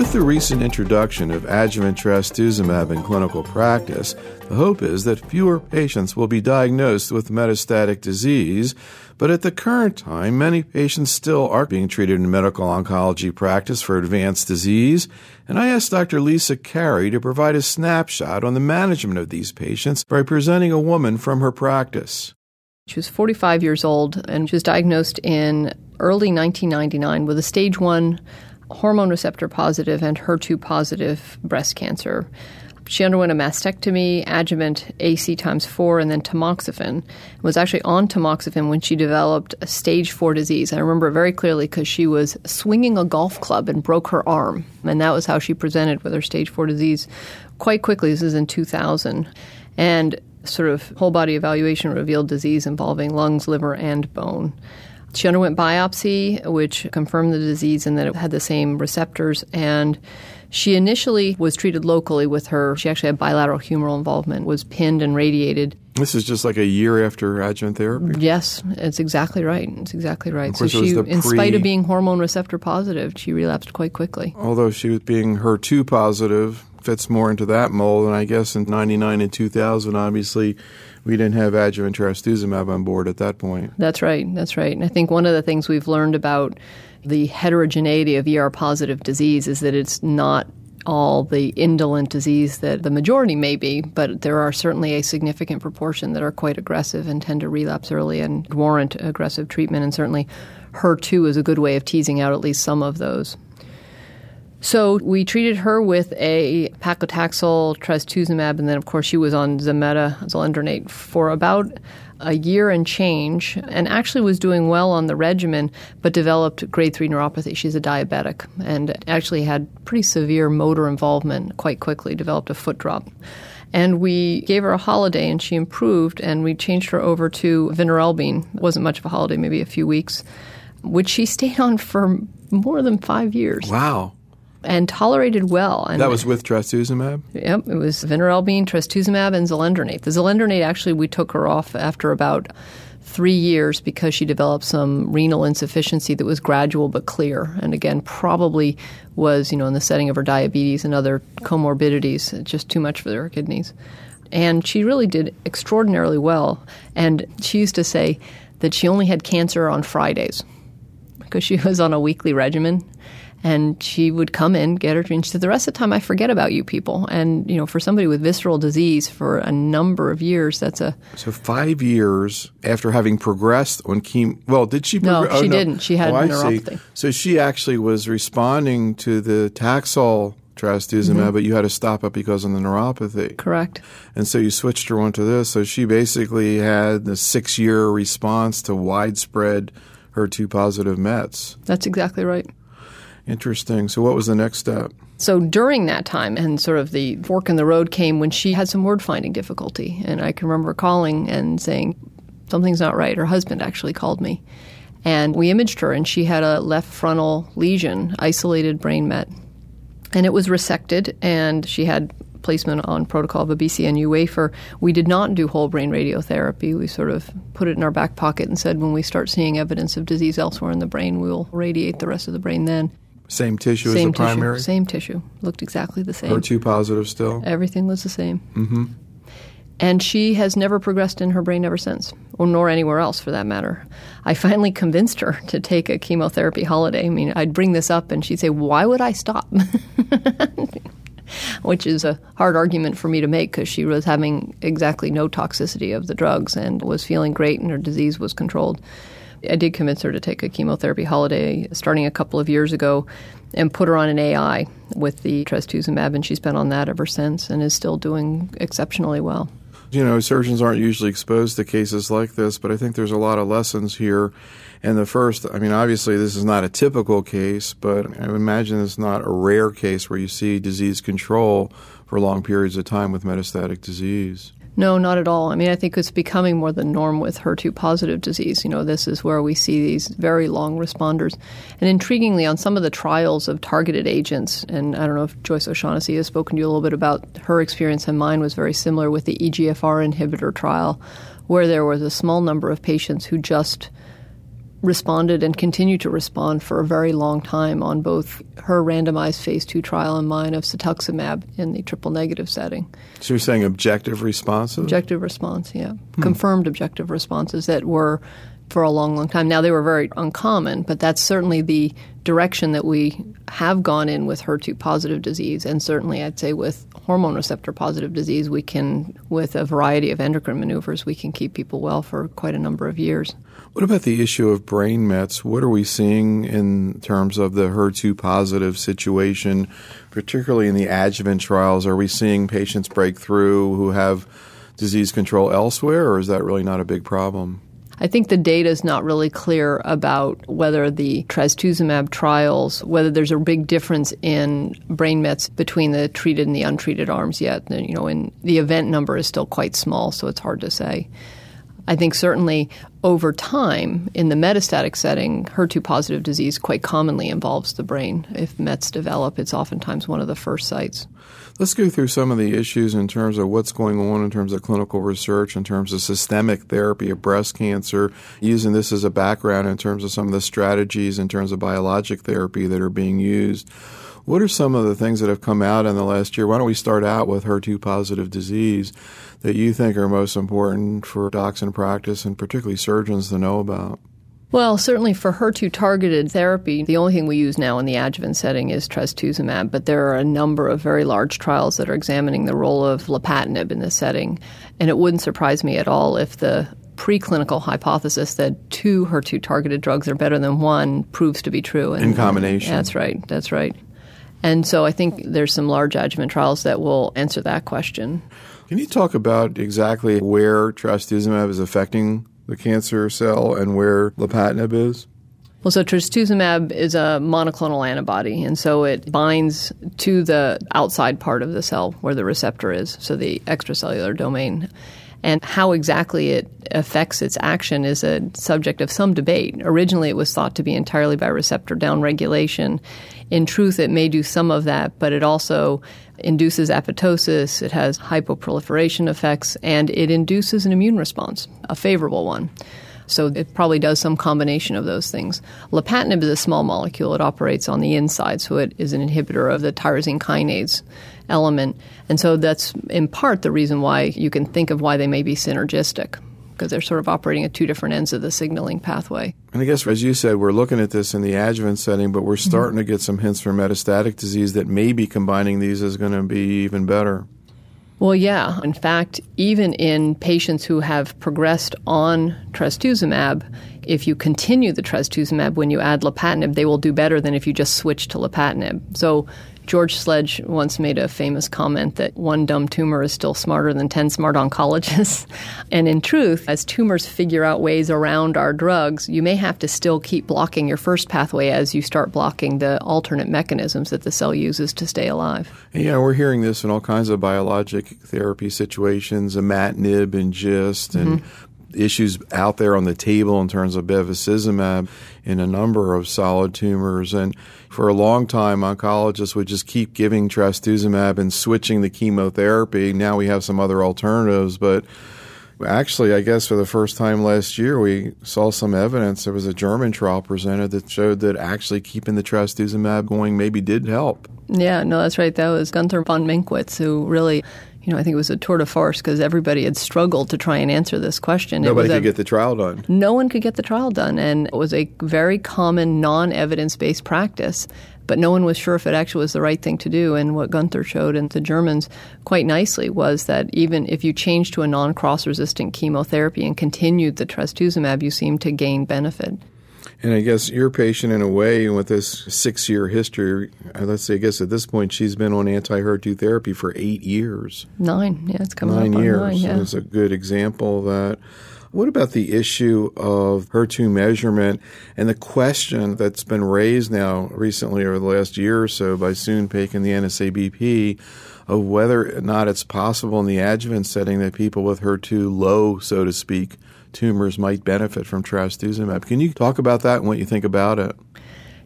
With the recent introduction of adjuvant trastuzumab in clinical practice, the hope is that fewer patients will be diagnosed with metastatic disease, but at the current time, many patients still are being treated in medical oncology practice for advanced disease. And I asked Dr. Lisa Carey to provide a snapshot on the management of these patients by presenting a woman from her practice. She was 45 years old and she was diagnosed in early 1999 with a stage 1 hormone receptor positive and HER2 positive breast cancer. She underwent a mastectomy, adjuvant AC times four, and then tamoxifen. Was actually on tamoxifen when she developed a stage four disease. I remember very clearly because she was swinging a golf club and broke her arm, and that was how she presented with her stage four disease. Quite quickly, this is in 2000, and sort of whole body evaluation revealed disease involving lungs, liver, and bone. She underwent biopsy, which confirmed the disease and that it had the same receptors. And she initially was treated locally with her. She actually had bilateral humeral involvement, was pinned and radiated. This is just like a year after adjuvant therapy? Yes, it's exactly right. It's exactly right. So she, in spite of being hormone receptor positive, she relapsed quite quickly. Although she was being HER2 positive, fits more into that mold. And I guess in 99 and 2000, obviously, we didn't have adjuvant trastuzumab on board at that point. That's right. That's right. And I think one of the things we've learned about the heterogeneity of ER positive disease is that it's not all the indolent disease that the majority may be, but there are certainly a significant proportion that are quite aggressive and tend to relapse early and warrant aggressive treatment. And certainly HER2 is a good way of teasing out at least some of those. So we treated her with a paclitaxel, trastuzumab, and then of course she was on Zometa, zoledronate, for about a year and change, and actually was doing well on the regimen, but developed grade three neuropathy. She's a diabetic, and actually had pretty severe motor involvement quite quickly. Developed a foot drop. And we gave her a holiday and she improved, and we changed her over to vinorelbine. It wasn't much of a holiday, maybe a few weeks, which she stayed on for more than five years. Wow and tolerated well. And that was with trastuzumab? Yep, it was vinorelbine, trastuzumab, and zoledronate. The zoledronate, actually, we took her off after about three years because she developed some renal insufficiency that was gradual but clear. And again, probably was, you know, in the setting of her diabetes and other comorbidities, just too much for her kidneys. And she really did extraordinarily well. And she used to say that she only had cancer on Fridays because she was on a weekly regimen and she would come in, get her drink. She said, "The rest of the time, I forget about you people." And you know, for somebody with visceral disease for a number of years, that's a so five years after having progressed on chemo. Well, did she? No, she oh, no. didn't. She had oh, neuropathy. So she actually was responding to the Taxol trastuzumab, mm-hmm. but you had to stop it because of the neuropathy. Correct. And so you switched her onto this. So she basically had the six-year response to widespread HER2 positive Mets. That's exactly right. Interesting. So, what was the next step? So, during that time, and sort of the fork in the road came when she had some word finding difficulty. And I can remember calling and saying, Something's not right. Her husband actually called me. And we imaged her, and she had a left frontal lesion, isolated brain met. And it was resected, and she had placement on protocol of a BCNU wafer. We did not do whole brain radiotherapy. We sort of put it in our back pocket and said when we start seeing evidence of disease elsewhere in the brain, we'll radiate the rest of the brain then. Same tissue same as the tissue, primary? Same tissue. Looked exactly the same. HER2 positive still? Everything was the same. Mm-hmm. And she has never progressed in her brain ever since, or nor anywhere else for that matter. I finally convinced her to take a chemotherapy holiday. I mean, I'd bring this up and she'd say, Why would I stop? Which is a hard argument for me to make because she was having exactly no toxicity of the drugs and was feeling great and her disease was controlled. I did convince her to take a chemotherapy holiday starting a couple of years ago and put her on an AI with the trastuzumab, and she's been on that ever since and is still doing exceptionally well. You know, surgeons aren't usually exposed to cases like this, but I think there's a lot of lessons here. And the first, I mean, obviously, this is not a typical case, but I imagine it's not a rare case where you see disease control for long periods of time with metastatic disease. No, not at all. I mean, I think it's becoming more the norm with HER2 positive disease. You know, this is where we see these very long responders. And intriguingly, on some of the trials of targeted agents, and I don't know if Joyce O'Shaughnessy has spoken to you a little bit about her experience, and mine was very similar with the EGFR inhibitor trial, where there was a small number of patients who just responded and continued to respond for a very long time on both her randomized phase two trial and mine of cetuximab in the triple negative setting. So you're saying objective responses? Objective response, yeah. Hmm. Confirmed objective responses that were for a long, long time. Now, they were very uncommon, but that's certainly the direction that we have gone in with HER2 positive disease. And certainly, I'd say with hormone receptor positive disease, we can, with a variety of endocrine maneuvers, we can keep people well for quite a number of years. What about the issue of brain mets? What are we seeing in terms of the HER2 positive situation, particularly in the adjuvant trials? Are we seeing patients break through who have disease control elsewhere, or is that really not a big problem? I think the data is not really clear about whether the trastuzumab trials, whether there's a big difference in brain mets between the treated and the untreated arms yet. You know, and the event number is still quite small, so it's hard to say. I think certainly over time in the metastatic setting, HER2 positive disease quite commonly involves the brain. If METs develop, it's oftentimes one of the first sites. Let's go through some of the issues in terms of what's going on in terms of clinical research, in terms of systemic therapy of breast cancer, using this as a background in terms of some of the strategies in terms of biologic therapy that are being used. What are some of the things that have come out in the last year? Why don't we start out with HER2 positive disease that you think are most important for docs in practice and particularly surgeons to know about? Well, certainly for HER2 targeted therapy, the only thing we use now in the adjuvant setting is trastuzumab, but there are a number of very large trials that are examining the role of lapatinib in this setting. And it wouldn't surprise me at all if the preclinical hypothesis that two HER2 targeted drugs are better than one proves to be true. And, in combination. That's right. That's right. And so I think there's some large adjuvant trials that will answer that question. Can you talk about exactly where trastuzumab is affecting the cancer cell and where lapatinib is? Well, so trastuzumab is a monoclonal antibody, and so it binds to the outside part of the cell where the receptor is, so the extracellular domain. And how exactly it affects its action is a subject of some debate. Originally, it was thought to be entirely by receptor downregulation. In truth, it may do some of that, but it also induces apoptosis, it has hypoproliferation effects, and it induces an immune response, a favorable one. So it probably does some combination of those things. Lapatinib is a small molecule. It operates on the inside, so it is an inhibitor of the tyrosine kinase element. And so that's in part the reason why you can think of why they may be synergistic because they're sort of operating at two different ends of the signaling pathway. And I guess, as you said, we're looking at this in the adjuvant setting, but we're mm-hmm. starting mm-hmm. to get some hints for metastatic disease that maybe combining these is going to be even better. Well, yeah. In fact, even in patients who have progressed on trastuzumab, if you continue the trastuzumab when you add lapatinib, they will do better than if you just switch to lapatinib. So George Sledge once made a famous comment that one dumb tumor is still smarter than 10 smart oncologists. and in truth, as tumors figure out ways around our drugs, you may have to still keep blocking your first pathway as you start blocking the alternate mechanisms that the cell uses to stay alive. Yeah, we're hearing this in all kinds of biologic therapy situations, imatinib and GIST, and mm-hmm issues out there on the table in terms of bevacizumab in a number of solid tumors. And for a long time, oncologists would just keep giving trastuzumab and switching the chemotherapy. Now we have some other alternatives, but actually, I guess for the first time last year, we saw some evidence. There was a German trial presented that showed that actually keeping the trastuzumab going maybe did help. Yeah, no, that's right. That was Gunter von Minckwitz, who really you know, I think it was a tour de force because everybody had struggled to try and answer this question. Nobody could a, get the trial done. No one could get the trial done, and it was a very common non-evidence based practice. But no one was sure if it actually was the right thing to do. And what Gunter showed and the Germans quite nicely was that even if you changed to a non-cross resistant chemotherapy and continued the trastuzumab, you seemed to gain benefit. And I guess your patient, in a way, with this six year history, uh, let's say, I guess at this point, she's been on anti HER2 therapy for eight years. Nine, yeah, it's coming nine up years. Nine, yeah. It's a good example of that. What about the issue of HER2 measurement and the question that's been raised now recently over the last year or so by Soon Paik and the NSABP of whether or not it's possible in the adjuvant setting that people with HER2 low, so to speak, tumors might benefit from trastuzumab. Can you talk about that and what you think about it?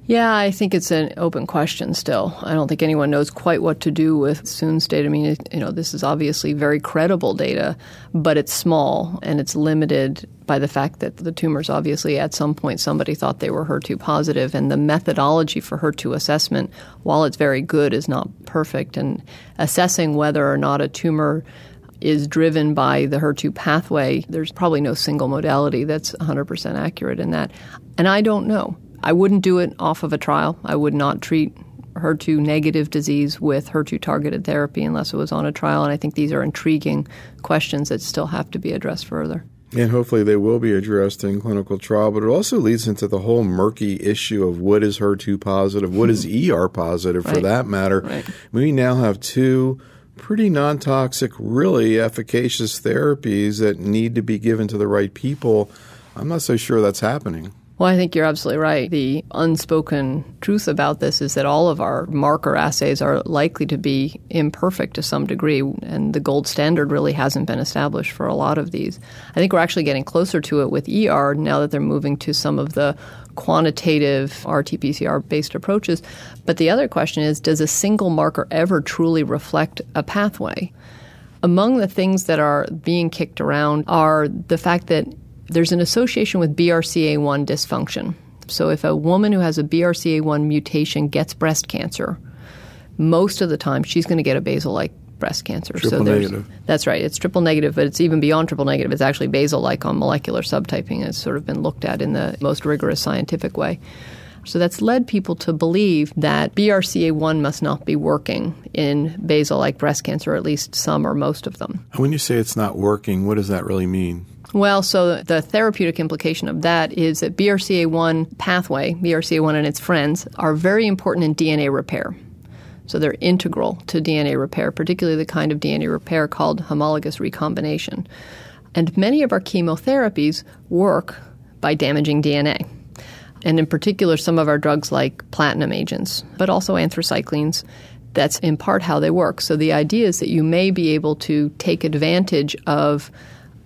Yeah, I think it's an open question still. I don't think anyone knows quite what to do with Soon's data. I mean, you know, this is obviously very credible data, but it's small and it's limited by the fact that the tumors obviously at some point somebody thought they were HER2 positive and the methodology for HER2 assessment, while it's very good, is not perfect. And assessing whether or not a tumor is driven by the HER2 pathway, there's probably no single modality that's 100% accurate in that. And I don't know. I wouldn't do it off of a trial. I would not treat HER2 negative disease with HER2 targeted therapy unless it was on a trial. And I think these are intriguing questions that still have to be addressed further. And hopefully they will be addressed in clinical trial, but it also leads into the whole murky issue of what is HER2 positive, what is ER positive for right. that matter. Right. We now have two pretty non toxic, really efficacious therapies that need to be given to the right people. I'm not so sure that's happening. Well, I think you're absolutely right. The unspoken truth about this is that all of our marker assays are likely to be imperfect to some degree, and the gold standard really hasn't been established for a lot of these. I think we're actually getting closer to it with ER now that they're moving to some of the quantitative RT PCR based approaches. But the other question is does a single marker ever truly reflect a pathway? Among the things that are being kicked around are the fact that there's an association with BRCA1 dysfunction. So if a woman who has a BRCA1 mutation gets breast cancer, most of the time she's going to get a basal like breast cancer. Triple so negative. That's right. It's triple negative, but it's even beyond triple negative. It's actually basal like on molecular subtyping. It's sort of been looked at in the most rigorous scientific way. So that's led people to believe that BRCA1 must not be working in basal like breast cancer, or at least some or most of them. When you say it's not working, what does that really mean? Well, so the therapeutic implication of that is that BRCA1 pathway, BRCA1 and its friends, are very important in DNA repair. So they're integral to DNA repair, particularly the kind of DNA repair called homologous recombination. And many of our chemotherapies work by damaging DNA. And in particular, some of our drugs like platinum agents, but also anthracyclines. That's in part how they work. So the idea is that you may be able to take advantage of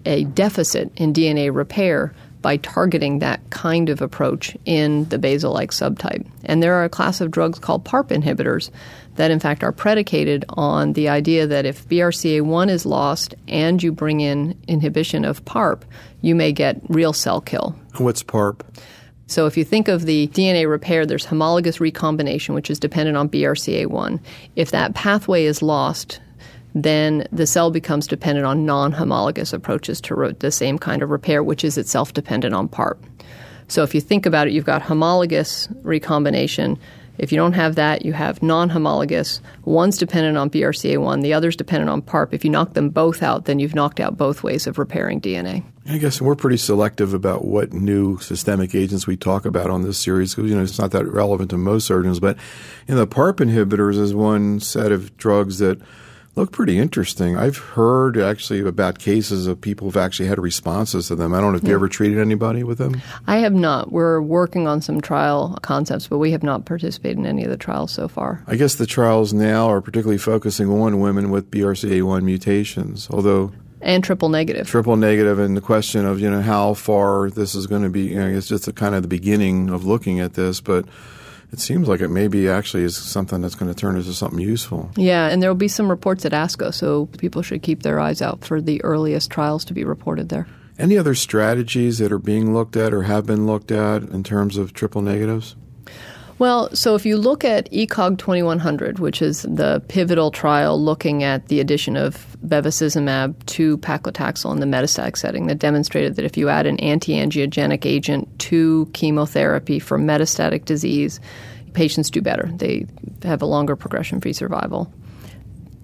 a deficit in DNA repair by targeting that kind of approach in the basal like subtype. And there are a class of drugs called PARP inhibitors that, in fact, are predicated on the idea that if BRCA1 is lost and you bring in inhibition of PARP, you may get real cell kill. What's PARP? So if you think of the DNA repair, there's homologous recombination, which is dependent on BRCA1. If that pathway is lost, then the cell becomes dependent on non homologous approaches to the same kind of repair, which is itself dependent on PARP. So if you think about it, you've got homologous recombination. If you don't have that, you have non homologous. One's dependent on BRCA1, the other's dependent on PARP. If you knock them both out, then you've knocked out both ways of repairing DNA. I guess we're pretty selective about what new systemic agents we talk about on this series because you know it's not that relevant to most surgeons. But you know, the PARP inhibitors is one set of drugs that look pretty interesting. I've heard actually about cases of people who've actually had responses to them. I don't know if yeah. you ever treated anybody with them. I have not. We're working on some trial concepts, but we have not participated in any of the trials so far. I guess the trials now are particularly focusing on women with BRCA1 mutations, although and triple negative. Triple negative, and the question of you know how far this is going to be. You know, it's just kind of the beginning of looking at this, but it seems like it maybe actually is something that's going to turn into something useful. Yeah, and there will be some reports at ASCO, so people should keep their eyes out for the earliest trials to be reported there. Any other strategies that are being looked at or have been looked at in terms of triple negatives? Well, so if you look at ECOG 2100, which is the pivotal trial looking at the addition of bevacizumab to paclitaxel in the metastatic setting, that demonstrated that if you add an anti-angiogenic agent to chemotherapy for metastatic disease, patients do better. They have a longer progression-free survival.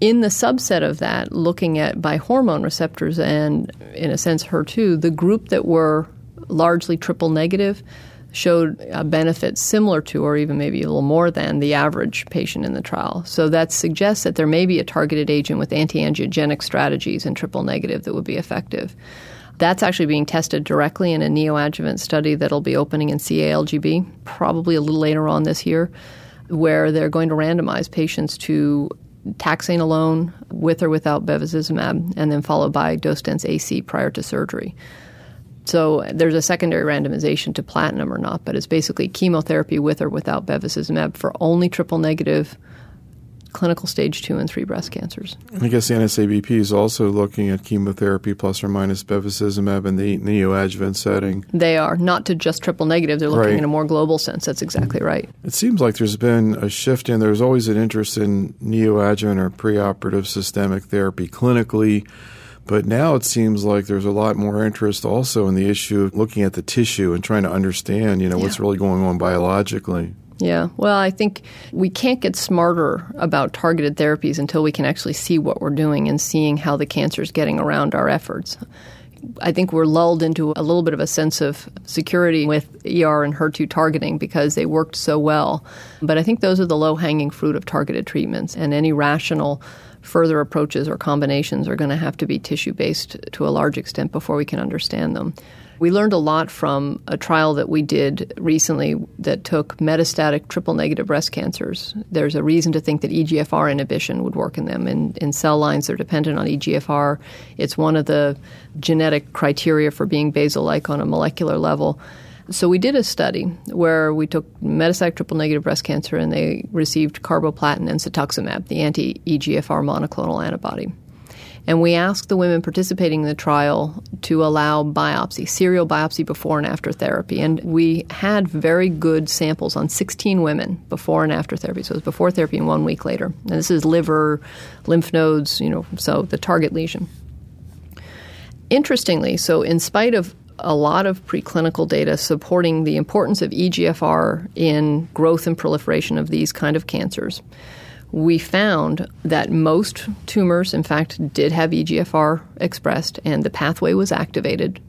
In the subset of that, looking at by hormone receptors and, in a sense, HER2, the group that were largely triple negative – showed a benefit similar to, or even maybe a little more than, the average patient in the trial. So that suggests that there may be a targeted agent with anti-angiogenic strategies in triple negative that would be effective. That's actually being tested directly in a neoadjuvant study that'll be opening in CALGB probably a little later on this year, where they're going to randomize patients to taxane alone with or without bevacizumab, and then followed by dose dense AC prior to surgery. So there's a secondary randomization to platinum or not, but it's basically chemotherapy with or without bevacizumab for only triple negative clinical stage two and three breast cancers. I guess the NSABP is also looking at chemotherapy plus or minus bevacizumab in the neoadjuvant setting. They are not to just triple negative; they're looking Right. in a more global sense. That's exactly right. It seems like there's been a shift in there's always an interest in neoadjuvant or preoperative systemic therapy clinically. But now it seems like there's a lot more interest also in the issue of looking at the tissue and trying to understand, you know, what's really going on biologically. Yeah, well, I think we can't get smarter about targeted therapies until we can actually see what we're doing and seeing how the cancer is getting around our efforts. I think we're lulled into a little bit of a sense of security with ER and HER2 targeting because they worked so well. But I think those are the low hanging fruit of targeted treatments, and any rational further approaches or combinations are going to have to be tissue based to a large extent before we can understand them. We learned a lot from a trial that we did recently that took metastatic triple negative breast cancers. There's a reason to think that EGFR inhibition would work in them. In, in cell lines, they're dependent on EGFR. It's one of the genetic criteria for being basal like on a molecular level. So we did a study where we took metastatic triple negative breast cancer and they received carboplatin and cetuximab, the anti EGFR monoclonal antibody. And we asked the women participating in the trial to allow biopsy, serial biopsy before and after therapy. And we had very good samples on 16 women before and after therapy. So it was before therapy and one week later. And this is liver, lymph nodes, you know, so the target lesion. Interestingly, so in spite of a lot of preclinical data supporting the importance of EGFR in growth and proliferation of these kind of cancers, we found that most tumors, in fact, did have EGFR expressed and the pathway was activated.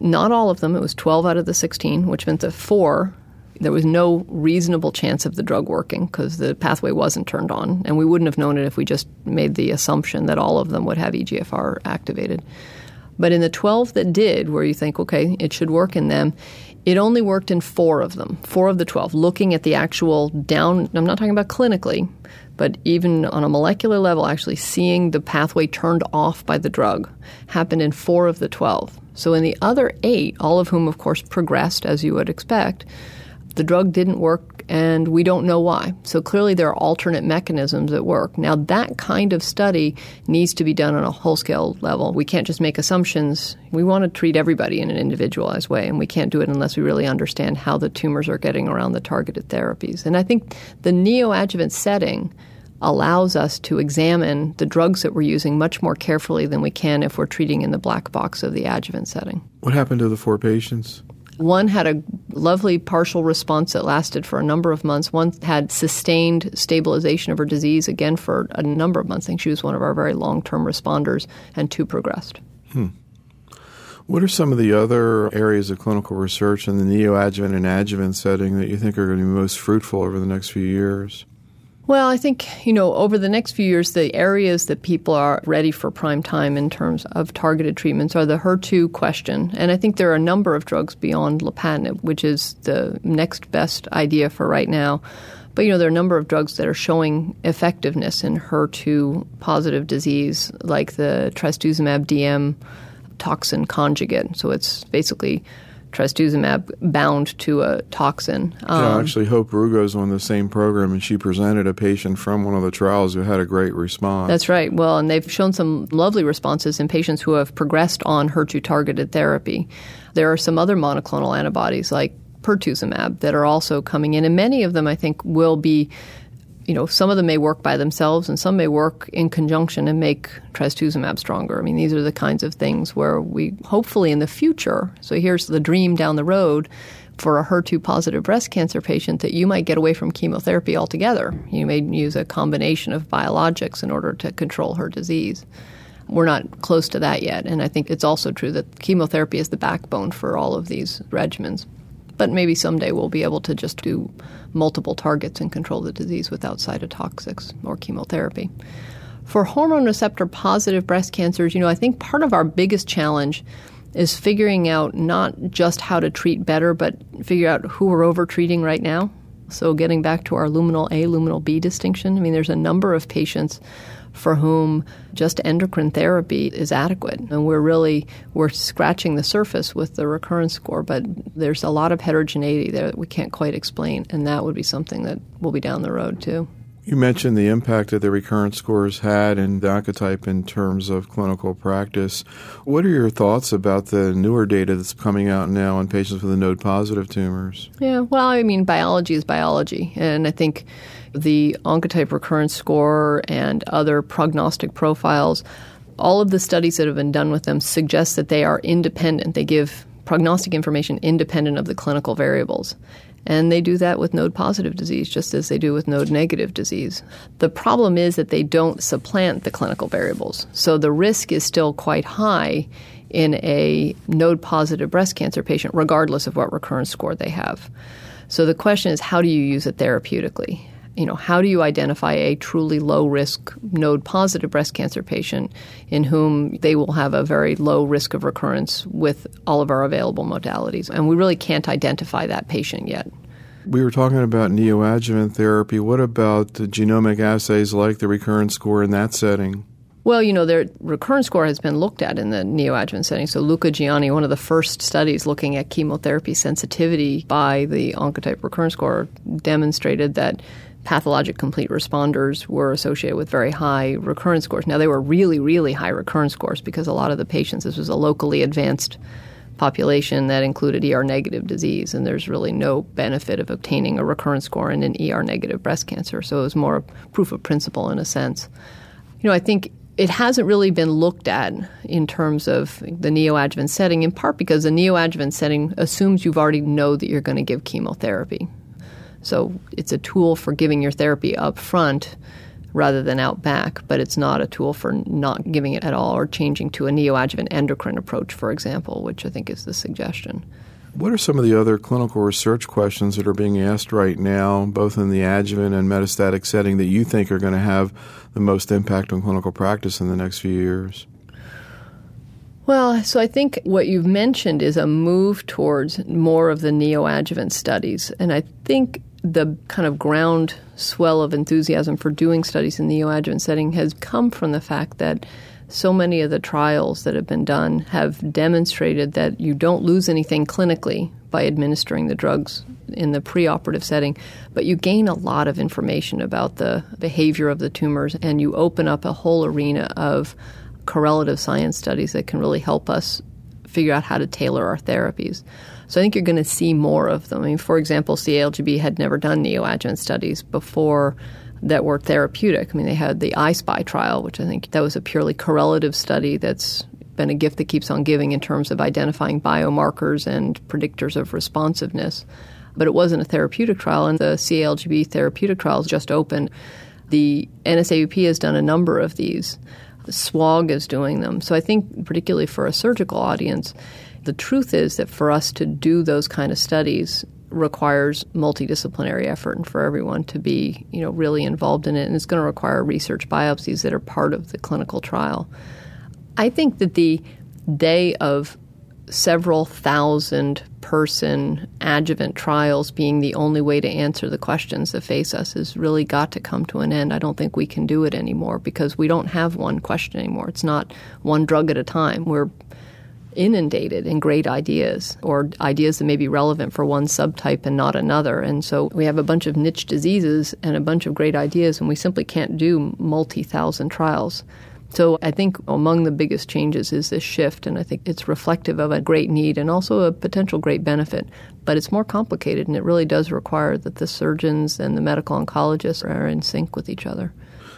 Not all of them, it was 12 out of the 16, which meant that four, there was no reasonable chance of the drug working because the pathway wasn't turned on. And we wouldn't have known it if we just made the assumption that all of them would have EGFR activated. But in the 12 that did, where you think, okay, it should work in them, it only worked in four of them, four of the 12. Looking at the actual down, I'm not talking about clinically, but even on a molecular level, actually seeing the pathway turned off by the drug happened in four of the 12. So in the other eight, all of whom, of course, progressed as you would expect, the drug didn't work and we don't know why. So clearly there are alternate mechanisms at work. Now that kind of study needs to be done on a whole scale level. We can't just make assumptions. We want to treat everybody in an individualized way and we can't do it unless we really understand how the tumors are getting around the targeted therapies. And I think the neoadjuvant setting allows us to examine the drugs that we're using much more carefully than we can if we're treating in the black box of the adjuvant setting. What happened to the four patients? One had a lovely partial response that lasted for a number of months. One had sustained stabilization of her disease again for a number of months. I think she was one of our very long term responders, and two progressed. Hmm. What are some of the other areas of clinical research in the neoadjuvant and adjuvant setting that you think are going to be most fruitful over the next few years? Well, I think, you know, over the next few years, the areas that people are ready for prime time in terms of targeted treatments are the HER2 question. And I think there are a number of drugs beyond lapatinib, which is the next best idea for right now. But, you know, there are a number of drugs that are showing effectiveness in HER2 positive disease, like the trastuzumab DM toxin conjugate. So it's basically trastuzumab bound to a toxin. yeah, um, actually, Hope Rugo's on the same program, and she presented a patient from one of the trials who had a great response. That's right. Well, and they've shown some lovely responses in patients who have progressed on HER2 targeted therapy. There are some other monoclonal antibodies like pertuzumab that are also coming in, and many of them I think will be. You know, some of them may work by themselves, and some may work in conjunction and make trastuzumab stronger. I mean, these are the kinds of things where we hopefully in the future. So here's the dream down the road for a HER2 positive breast cancer patient that you might get away from chemotherapy altogether. You may use a combination of biologics in order to control her disease. We're not close to that yet, and I think it's also true that chemotherapy is the backbone for all of these regimens. But maybe someday we'll be able to just do multiple targets and control the disease without cytotoxics or chemotherapy. For hormone receptor positive breast cancers, you know, I think part of our biggest challenge is figuring out not just how to treat better, but figure out who we're over treating right now. So, getting back to our luminal A, luminal B distinction, I mean, there's a number of patients for whom just endocrine therapy is adequate. And we're really we're scratching the surface with the recurrence score, but there's a lot of heterogeneity there that we can't quite explain, and that would be something that will be down the road too. You mentioned the impact that the recurrence scores had in the Oncotype in terms of clinical practice. What are your thoughts about the newer data that's coming out now on patients with the node positive tumors? Yeah, well, I mean, biology is biology. And I think the Oncotype recurrence score and other prognostic profiles, all of the studies that have been done with them suggest that they are independent. They give prognostic information independent of the clinical variables. And they do that with node positive disease, just as they do with node negative disease. The problem is that they don't supplant the clinical variables. So the risk is still quite high in a node positive breast cancer patient, regardless of what recurrence score they have. So the question is how do you use it therapeutically? You know, how do you identify a truly low risk node positive breast cancer patient in whom they will have a very low risk of recurrence with all of our available modalities? And we really can't identify that patient yet. We were talking about neoadjuvant therapy. What about genomic assays like the recurrence score in that setting? Well, you know, their recurrence score has been looked at in the neoadjuvant setting. So Luca Gianni, one of the first studies looking at chemotherapy sensitivity by the Oncotype recurrence score, demonstrated that pathologic complete responders were associated with very high recurrence scores. Now, they were really, really high recurrence scores because a lot of the patients, this was a locally advanced population that included ER negative disease, and there's really no benefit of obtaining a recurrence score in an ER negative breast cancer. So it was more proof of principle in a sense. You know, I think it hasn't really been looked at in terms of the neoadjuvant setting, in part because the neoadjuvant setting assumes you've already know that you're going to give chemotherapy. So it's a tool for giving your therapy up front rather than out back, but it's not a tool for not giving it at all or changing to a neoadjuvant endocrine approach, for example, which I think is the suggestion. What are some of the other clinical research questions that are being asked right now, both in the adjuvant and metastatic setting, that you think are going to have the most impact on clinical practice in the next few years? Well, so I think what you've mentioned is a move towards more of the neoadjuvant studies. And I think the kind of ground swell of enthusiasm for doing studies in the neoadjuvant setting has come from the fact that so many of the trials that have been done have demonstrated that you don't lose anything clinically by administering the drugs in the preoperative setting, but you gain a lot of information about the behavior of the tumors and you open up a whole arena of correlative science studies that can really help us figure out how to tailor our therapies. So I think you're going to see more of them. I mean, for example, CALGB had never done neoadjuvant studies before that were therapeutic. I mean, they had the I-SPY trial, which I think that was a purely correlative study that's been a gift that keeps on giving in terms of identifying biomarkers and predictors of responsiveness. But it wasn't a therapeutic trial, and the CALGB therapeutic trials just opened. The NSABP has done a number of these. SWOG is doing them. So I think, particularly for a surgical audience, the truth is that for us to do those kind of studies requires multidisciplinary effort and for everyone to be, you know, really involved in it and it's going to require research biopsies that are part of the clinical trial. I think that the day of several thousand person adjuvant trials being the only way to answer the questions that face us has really got to come to an end. I don't think we can do it anymore because we don't have one question anymore. It's not one drug at a time. We're inundated in great ideas or ideas that may be relevant for one subtype and not another. And so we have a bunch of niche diseases and a bunch of great ideas, and we simply can't do multi thousand trials. So I think among the biggest changes is this shift, and I think it's reflective of a great need and also a potential great benefit. But it's more complicated, and it really does require that the surgeons and the medical oncologists are in sync with each other.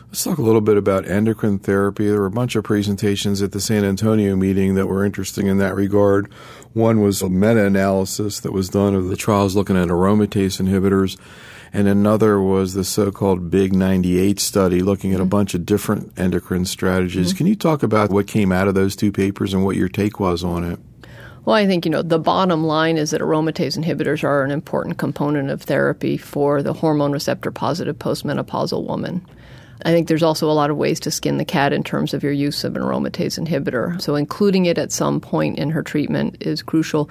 Let's talk a little bit about endocrine therapy. There were a bunch of presentations at the San Antonio meeting that were interesting in that regard. One was a meta analysis that was done of the trials looking at aromatase inhibitors, and another was the so called Big 98 study looking at a mm-hmm. bunch of different endocrine strategies. Mm-hmm. Can you talk about what came out of those two papers and what your take was on it? Well, I think, you know, the bottom line is that aromatase inhibitors are an important component of therapy for the hormone receptor positive postmenopausal woman. I think there's also a lot of ways to skin the cat in terms of your use of an aromatase inhibitor. So, including it at some point in her treatment is crucial.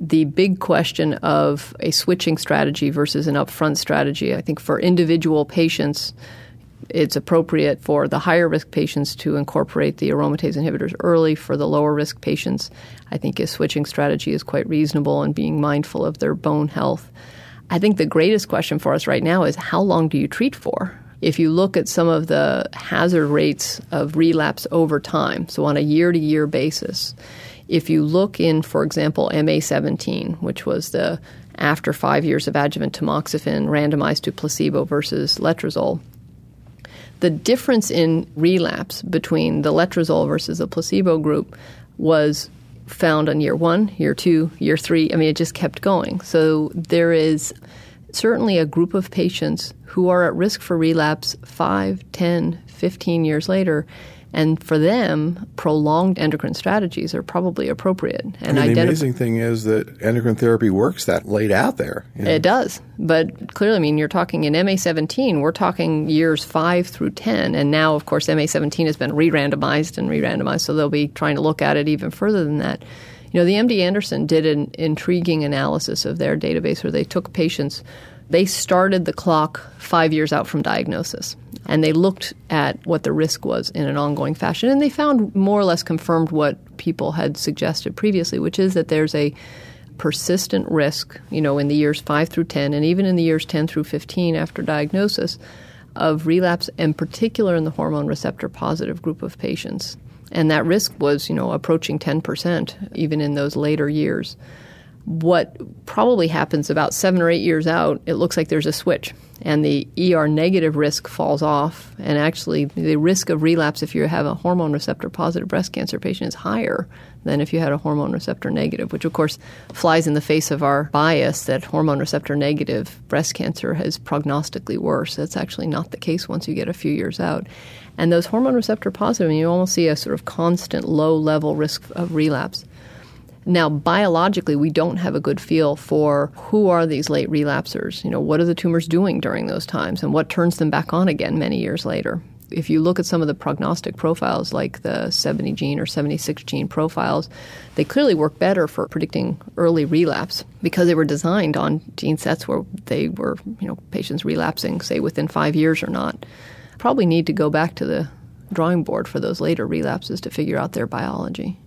The big question of a switching strategy versus an upfront strategy, I think for individual patients, it's appropriate for the higher risk patients to incorporate the aromatase inhibitors early. For the lower risk patients, I think a switching strategy is quite reasonable and being mindful of their bone health. I think the greatest question for us right now is how long do you treat for? If you look at some of the hazard rates of relapse over time, so on a year to year basis, if you look in, for example, MA17, which was the after five years of adjuvant tamoxifen randomized to placebo versus letrozole, the difference in relapse between the letrozole versus the placebo group was found on year one, year two, year three. I mean, it just kept going. So there is certainly a group of patients who are at risk for relapse 5, 10, 15 years later. And for them, prolonged endocrine strategies are probably appropriate. And mean, the identif- amazing thing is that endocrine therapy works that late out there. You know? It does. But clearly, I mean, you're talking in MA17, we're talking years 5 through 10. And now, of course, MA17 has been re randomized and re randomized, so they'll be trying to look at it even further than that. You know, the MD Anderson did an intriguing analysis of their database where they took patients they started the clock five years out from diagnosis. And they looked at what the risk was in an ongoing fashion. And they found more or less confirmed what people had suggested previously, which is that there's a persistent risk, you know, in the years 5 through 10, and even in the years 10 through 15 after diagnosis, of relapse, and particular in the hormone receptor positive group of patients. And that risk was, you know, approaching 10%, even in those later years what probably happens about seven or eight years out, it looks like there's a switch, and the ER negative risk falls off. And actually, the risk of relapse if you have a hormone receptor positive breast cancer patient is higher than if you had a hormone receptor negative, which of course flies in the face of our bias that hormone receptor negative breast cancer is prognostically worse. That's actually not the case once you get a few years out. And those hormone receptor positive, you almost see a sort of constant low level risk of relapse. Now, biologically, we don't have a good feel for who are these late relapsers. You know, what are the tumors doing during those times and what turns them back on again many years later? If you look at some of the prognostic profiles, like the 70 gene or 76 gene profiles, they clearly work better for predicting early relapse because they were designed on gene sets where they were, you know, patients relapsing, say, within five years or not. Probably need to go back to the drawing board for those later relapses to figure out their biology.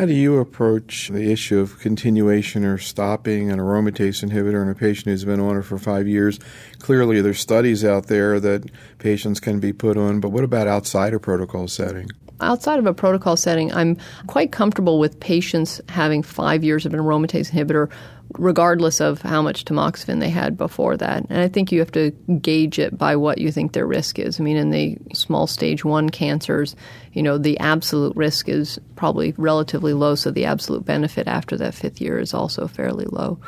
How do you approach the issue of continuation or stopping an aromatase inhibitor in a patient who's been on it for five years? Clearly, there's studies out there that patients can be put on, but what about outside a protocol setting? Outside of a protocol setting, I'm quite comfortable with patients having five years of an aromatase inhibitor regardless of how much tamoxifen they had before that. And I think you have to gauge it by what you think their risk is. I mean, in the small stage one cancers, you know, the absolute risk is probably relatively low, so the absolute benefit after that fifth year is also fairly low.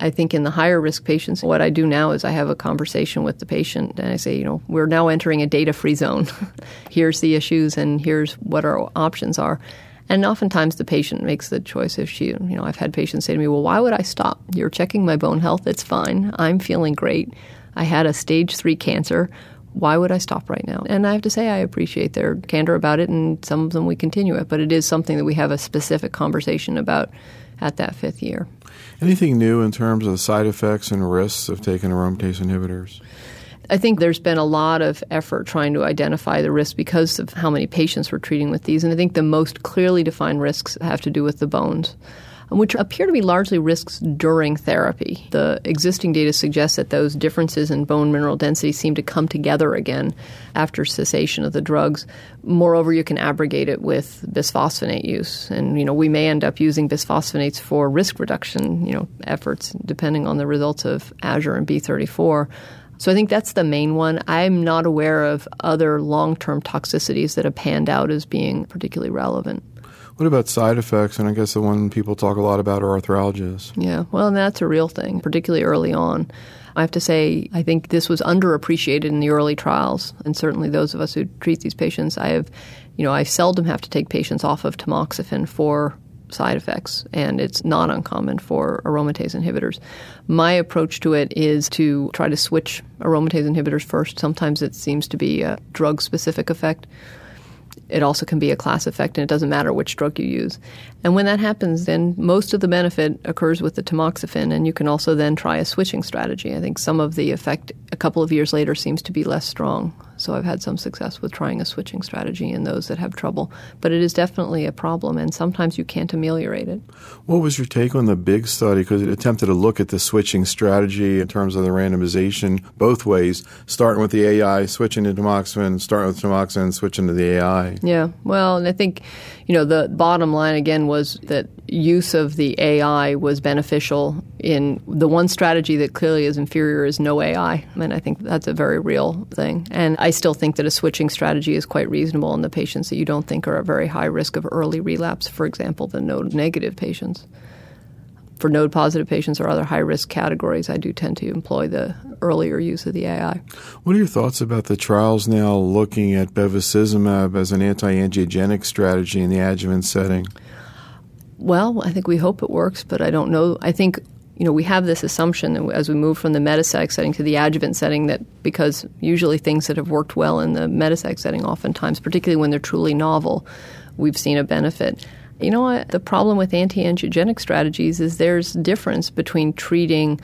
I think in the higher risk patients, what I do now is I have a conversation with the patient and I say, you know, we're now entering a data free zone. here's the issues and here's what our options are. And oftentimes the patient makes the choice if she, you know, I've had patients say to me, well, why would I stop? You're checking my bone health. It's fine. I'm feeling great. I had a stage three cancer. Why would I stop right now? And I have to say, I appreciate their candor about it, and some of them we continue it. But it is something that we have a specific conversation about at that fifth year. Anything new in terms of the side effects and risks of taking aromatase inhibitors? I think there's been a lot of effort trying to identify the risks because of how many patients we're treating with these. And I think the most clearly defined risks have to do with the bones, which appear to be largely risks during therapy. The existing data suggests that those differences in bone mineral density seem to come together again after cessation of the drugs. Moreover, you can abrogate it with bisphosphonate use. And, you know, we may end up using bisphosphonates for risk reduction, you know, efforts depending on the results of Azure and B34. So I think that's the main one. I'm not aware of other long term toxicities that have panned out as being particularly relevant. What about side effects? And I guess the one people talk a lot about are arthralgias. Yeah, well, that's a real thing, particularly early on. I have to say, I think this was underappreciated in the early trials, and certainly those of us who treat these patients, I have, you know, I seldom have to take patients off of tamoxifen for side effects, and it's not uncommon for aromatase inhibitors. My approach to it is to try to switch aromatase inhibitors first. Sometimes it seems to be a drug specific effect. It also can be a class effect, and it doesn't matter which drug you use. And when that happens, then most of the benefit occurs with the tamoxifen, and you can also then try a switching strategy. I think some of the effect a couple of years later seems to be less strong. So I've had some success with trying a switching strategy in those that have trouble. But it is definitely a problem, and sometimes you can't ameliorate it. What was your take on the big study? Because it attempted to look at the switching strategy in terms of the randomization both ways, starting with the AI, switching to tamoxifen, starting with tamoxifen, switching to the AI. Yeah, well, and I think, you know, the bottom line again was that use of the AI was beneficial in the one strategy that clearly is inferior is no AI. I And I think that's a very real thing. And I still think that a switching strategy is quite reasonable in the patients that you don't think are at very high risk of early relapse, for example, the node negative patients. For node positive patients or other high risk categories, I do tend to employ the earlier use of the AI. What are your thoughts about the trials now looking at bevacizumab as an anti angiogenic strategy in the adjuvant setting? Well, I think we hope it works, but I don't know. I think you know we have this assumption that as we move from the metastatic setting to the adjuvant setting that because usually things that have worked well in the metastatic setting, oftentimes, particularly when they're truly novel, we've seen a benefit. You know what? The problem with anti angiogenic strategies is there's difference between treating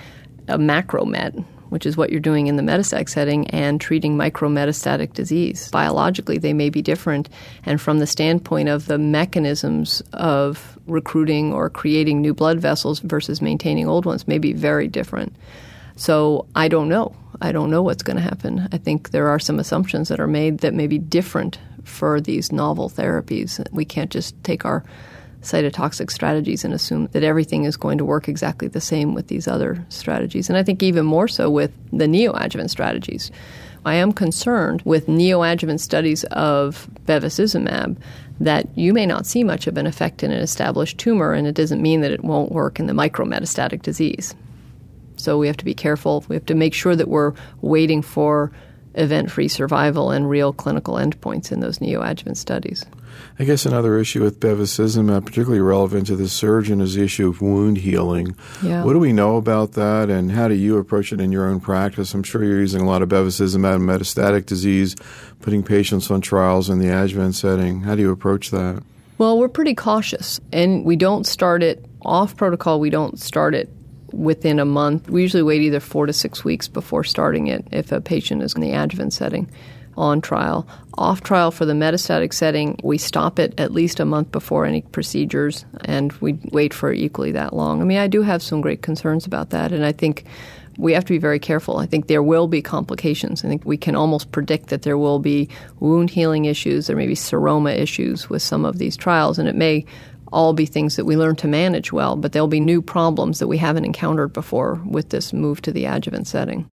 a macromet, which is what you're doing in the metastatic setting, and treating micrometastatic disease. Biologically, they may be different, and from the standpoint of the mechanisms of recruiting or creating new blood vessels versus maintaining old ones, may be very different. So I don't know. I don't know what's going to happen. I think there are some assumptions that are made that may be different for these novel therapies. We can't just take our cytotoxic strategies and assume that everything is going to work exactly the same with these other strategies. And I think even more so with the neoadjuvant strategies. I am concerned with neoadjuvant studies of bevacizumab that you may not see much of an effect in an established tumor, and it doesn't mean that it won't work in the micrometastatic disease. So we have to be careful. We have to make sure that we're waiting for event free survival and real clinical endpoints in those neoadjuvant studies. I guess another issue with bevacizumab, uh, particularly relevant to the surgeon, is the issue of wound healing. Yeah. What do we know about that, and how do you approach it in your own practice? I'm sure you're using a lot of bevacizumab in metastatic disease, putting patients on trials in the adjuvant setting. How do you approach that? Well, we're pretty cautious, and we don't start it off protocol. We don't start it within a month. We usually wait either four to six weeks before starting it if a patient is in the adjuvant setting on trial. Off trial for the metastatic setting, we stop it at least a month before any procedures and we wait for equally that long. I mean, I do have some great concerns about that, and I think we have to be very careful. I think there will be complications. I think we can almost predict that there will be wound healing issues, there may be seroma issues with some of these trials, and it may all be things that we learn to manage well, but there'll be new problems that we haven't encountered before with this move to the adjuvant setting.